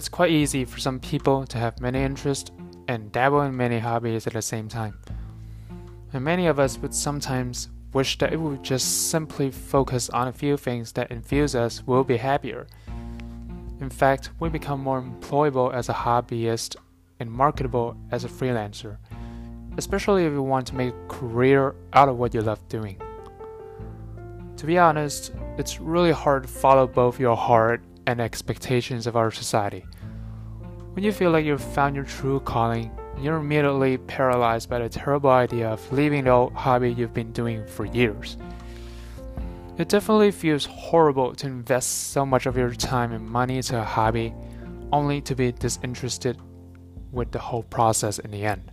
it's quite easy for some people to have many interests and dabble in many hobbies at the same time. And many of us would sometimes wish that we would just simply focus on a few things that infuse us, we'll be happier. In fact, we become more employable as a hobbyist and marketable as a freelancer, especially if you want to make a career out of what you love doing. To be honest, it's really hard to follow both your heart and expectations of our society. When you feel like you've found your true calling, you're immediately paralyzed by the terrible idea of leaving the old hobby you've been doing for years. It definitely feels horrible to invest so much of your time and money into a hobby only to be disinterested with the whole process in the end.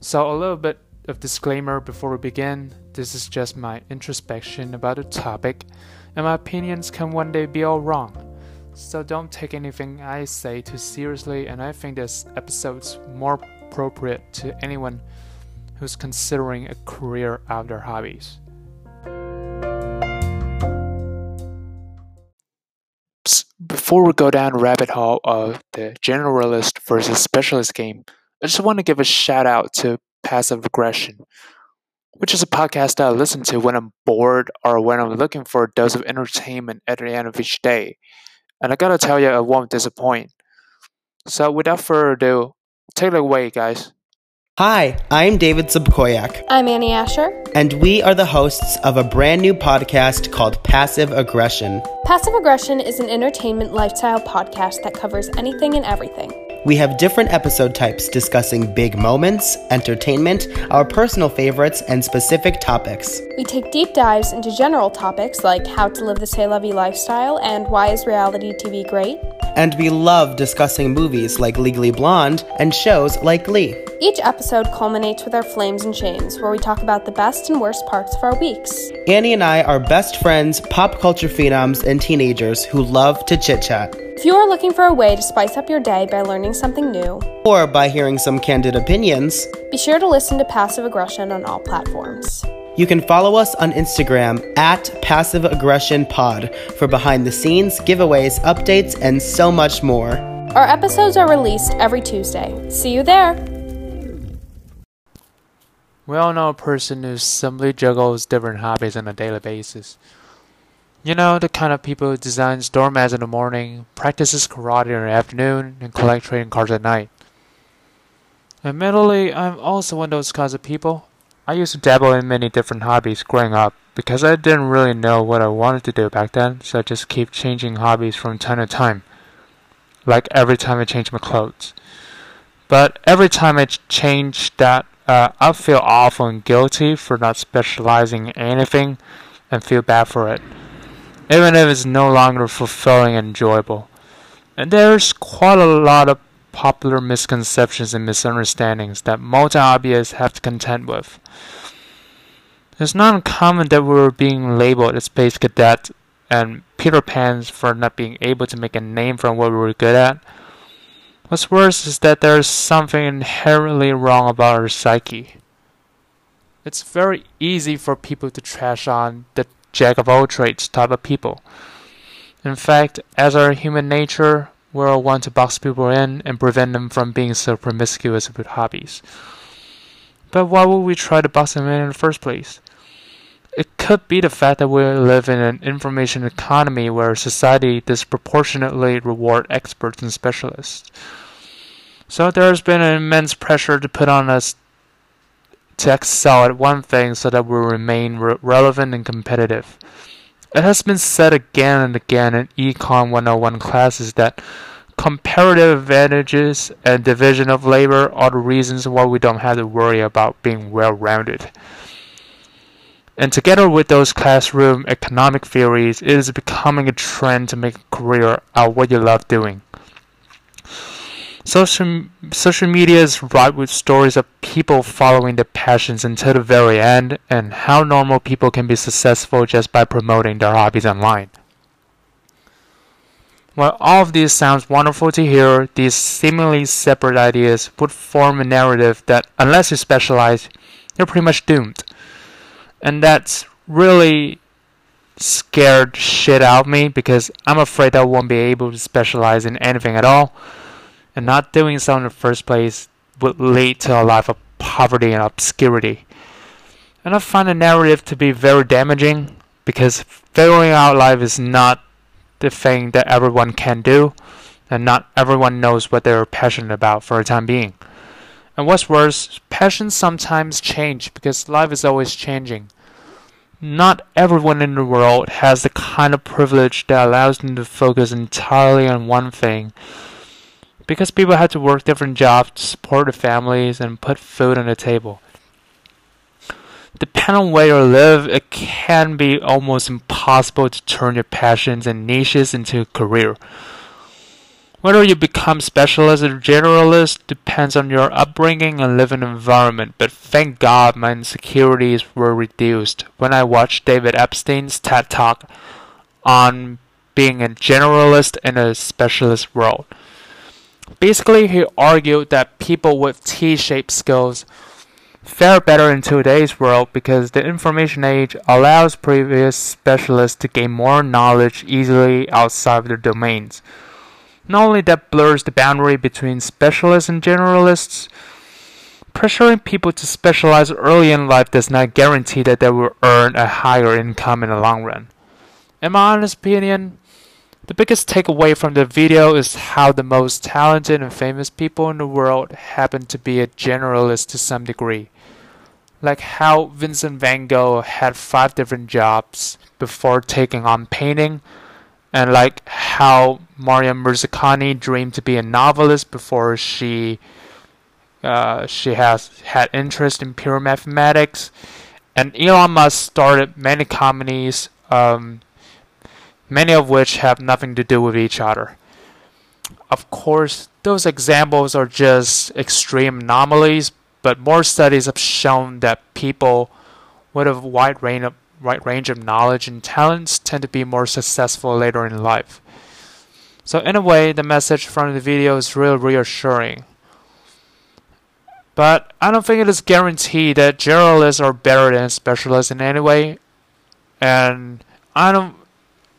So, a little bit of disclaimer before we begin this is just my introspection about the topic, and my opinions can one day be all wrong. So don't take anything I say too seriously, and I think this episode's more appropriate to anyone who's considering a career out of their hobbies. Before we go down rabbit hole of the generalist versus specialist game, I just want to give a shout out to Passive Aggression, which is a podcast that I listen to when I'm bored or when I'm looking for a dose of entertainment at the end of each day. And I gotta tell you, I won't disappoint. So without further ado, take it away, guys. Hi, I'm David Subkoyak. I'm Annie Asher. And we are the hosts of a brand new podcast called Passive Aggression. Passive Aggression is an entertainment lifestyle podcast that covers anything and everything. We have different episode types discussing big moments, entertainment, our personal favorites, and specific topics. We take deep dives into general topics like how to live the La Vie lifestyle and why is reality TV great. And we love discussing movies like Legally Blonde and shows like Glee. Each episode culminates with our Flames and Chains, where we talk about the best and worst parts of our weeks. Annie and I are best friends, pop culture phenoms, and teenagers who love to chit chat. If you are looking for a way to spice up your day by learning something new, or by hearing some candid opinions, be sure to listen to Passive Aggression on all platforms. You can follow us on Instagram at Passive Aggression Pod for behind the scenes, giveaways, updates, and so much more. Our episodes are released every Tuesday. See you there! We all know a person who simply juggles different hobbies on a daily basis. You know, the kind of people who designs doormats in the morning, practices karate in the afternoon, and collect trading cards at night. Admittedly, I'm also one of those kinds of people. I used to dabble in many different hobbies growing up because I didn't really know what I wanted to do back then, so I just keep changing hobbies from time to time. Like every time I change my clothes. But every time I change that, uh, I feel awful and guilty for not specializing in anything and feel bad for it even if it's no longer fulfilling and enjoyable. And there's quite a lot of popular misconceptions and misunderstandings that multi hobbyists have to contend with. It's not uncommon that we're being labeled as space cadet and Peter Pans for not being able to make a name from what we were good at. What's worse is that there's something inherently wrong about our psyche. It's very easy for people to trash on the jack of all trades type of people. In fact, as our human nature, we'll want to box people in and prevent them from being so promiscuous with hobbies. But why would we try to box them in in the first place? It could be the fact that we live in an information economy where society disproportionately reward experts and specialists. So there's been an immense pressure to put on us to excel at one thing so that we remain re- relevant and competitive. It has been said again and again in Econ 101 classes that comparative advantages and division of labor are the reasons why we don't have to worry about being well rounded. And together with those classroom economic theories, it is becoming a trend to make a career out of what you love doing. Social, social media is ripe with stories of people following their passions until the very end and how normal people can be successful just by promoting their hobbies online. While all of this sounds wonderful to hear, these seemingly separate ideas would form a narrative that, unless you specialize, you're pretty much doomed. And that's really scared shit out of me because I'm afraid I won't be able to specialize in anything at all. And not doing so in the first place would lead to a life of poverty and obscurity. And I find the narrative to be very damaging because figuring out life is not the thing that everyone can do, and not everyone knows what they're passionate about for the time being. And what's worse, passions sometimes change because life is always changing. Not everyone in the world has the kind of privilege that allows them to focus entirely on one thing. Because people have to work different jobs to support their families and put food on the table. Depending on where you live, it can be almost impossible to turn your passions and niches into a career. Whether you become specialist or generalist depends on your upbringing and living environment, but thank God my insecurities were reduced when I watched David Epstein's TED Talk on being a generalist in a specialist world. Basically, he argued that people with T shaped skills fare better in today's world because the information age allows previous specialists to gain more knowledge easily outside their domains. Not only that blurs the boundary between specialists and generalists, pressuring people to specialize early in life does not guarantee that they will earn a higher income in the long run. In my honest opinion, the biggest takeaway from the video is how the most talented and famous people in the world happen to be a generalist to some degree. Like how Vincent van Gogh had five different jobs before taking on painting, and like how Maria Mirzakhani dreamed to be a novelist before she uh, she has had interest in pure mathematics, and Elon Musk started many companies, um, many of which have nothing to do with each other. Of course, those examples are just extreme anomalies, but more studies have shown that people with a wide range of right range of knowledge and talents tend to be more successful later in life. So in a way, the message from the video is really reassuring. But I don't think it is guaranteed that generalists are better than specialists in any way. And I don't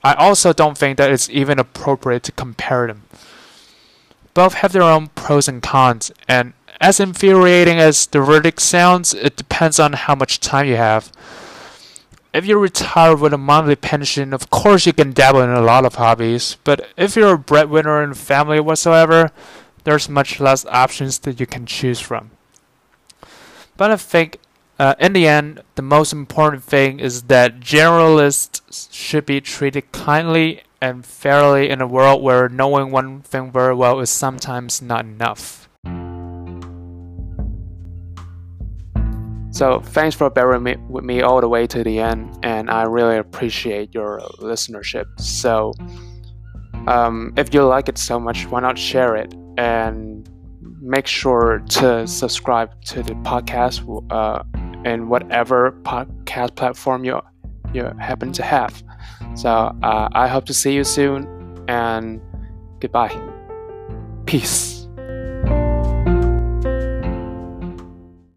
I also don't think that it's even appropriate to compare them. Both have their own pros and cons, and as infuriating as the verdict sounds, it depends on how much time you have if you're retired with a monthly pension, of course you can dabble in a lot of hobbies. But if you're a breadwinner in family whatsoever, there's much less options that you can choose from. But I think, uh, in the end, the most important thing is that generalists should be treated kindly and fairly in a world where knowing one thing very well is sometimes not enough. So thanks for bearing me, with me all the way to the end, and I really appreciate your listenership. So um, if you like it so much, why not share it and make sure to subscribe to the podcast uh, in whatever podcast platform you you happen to have. So uh, I hope to see you soon, and goodbye. Peace.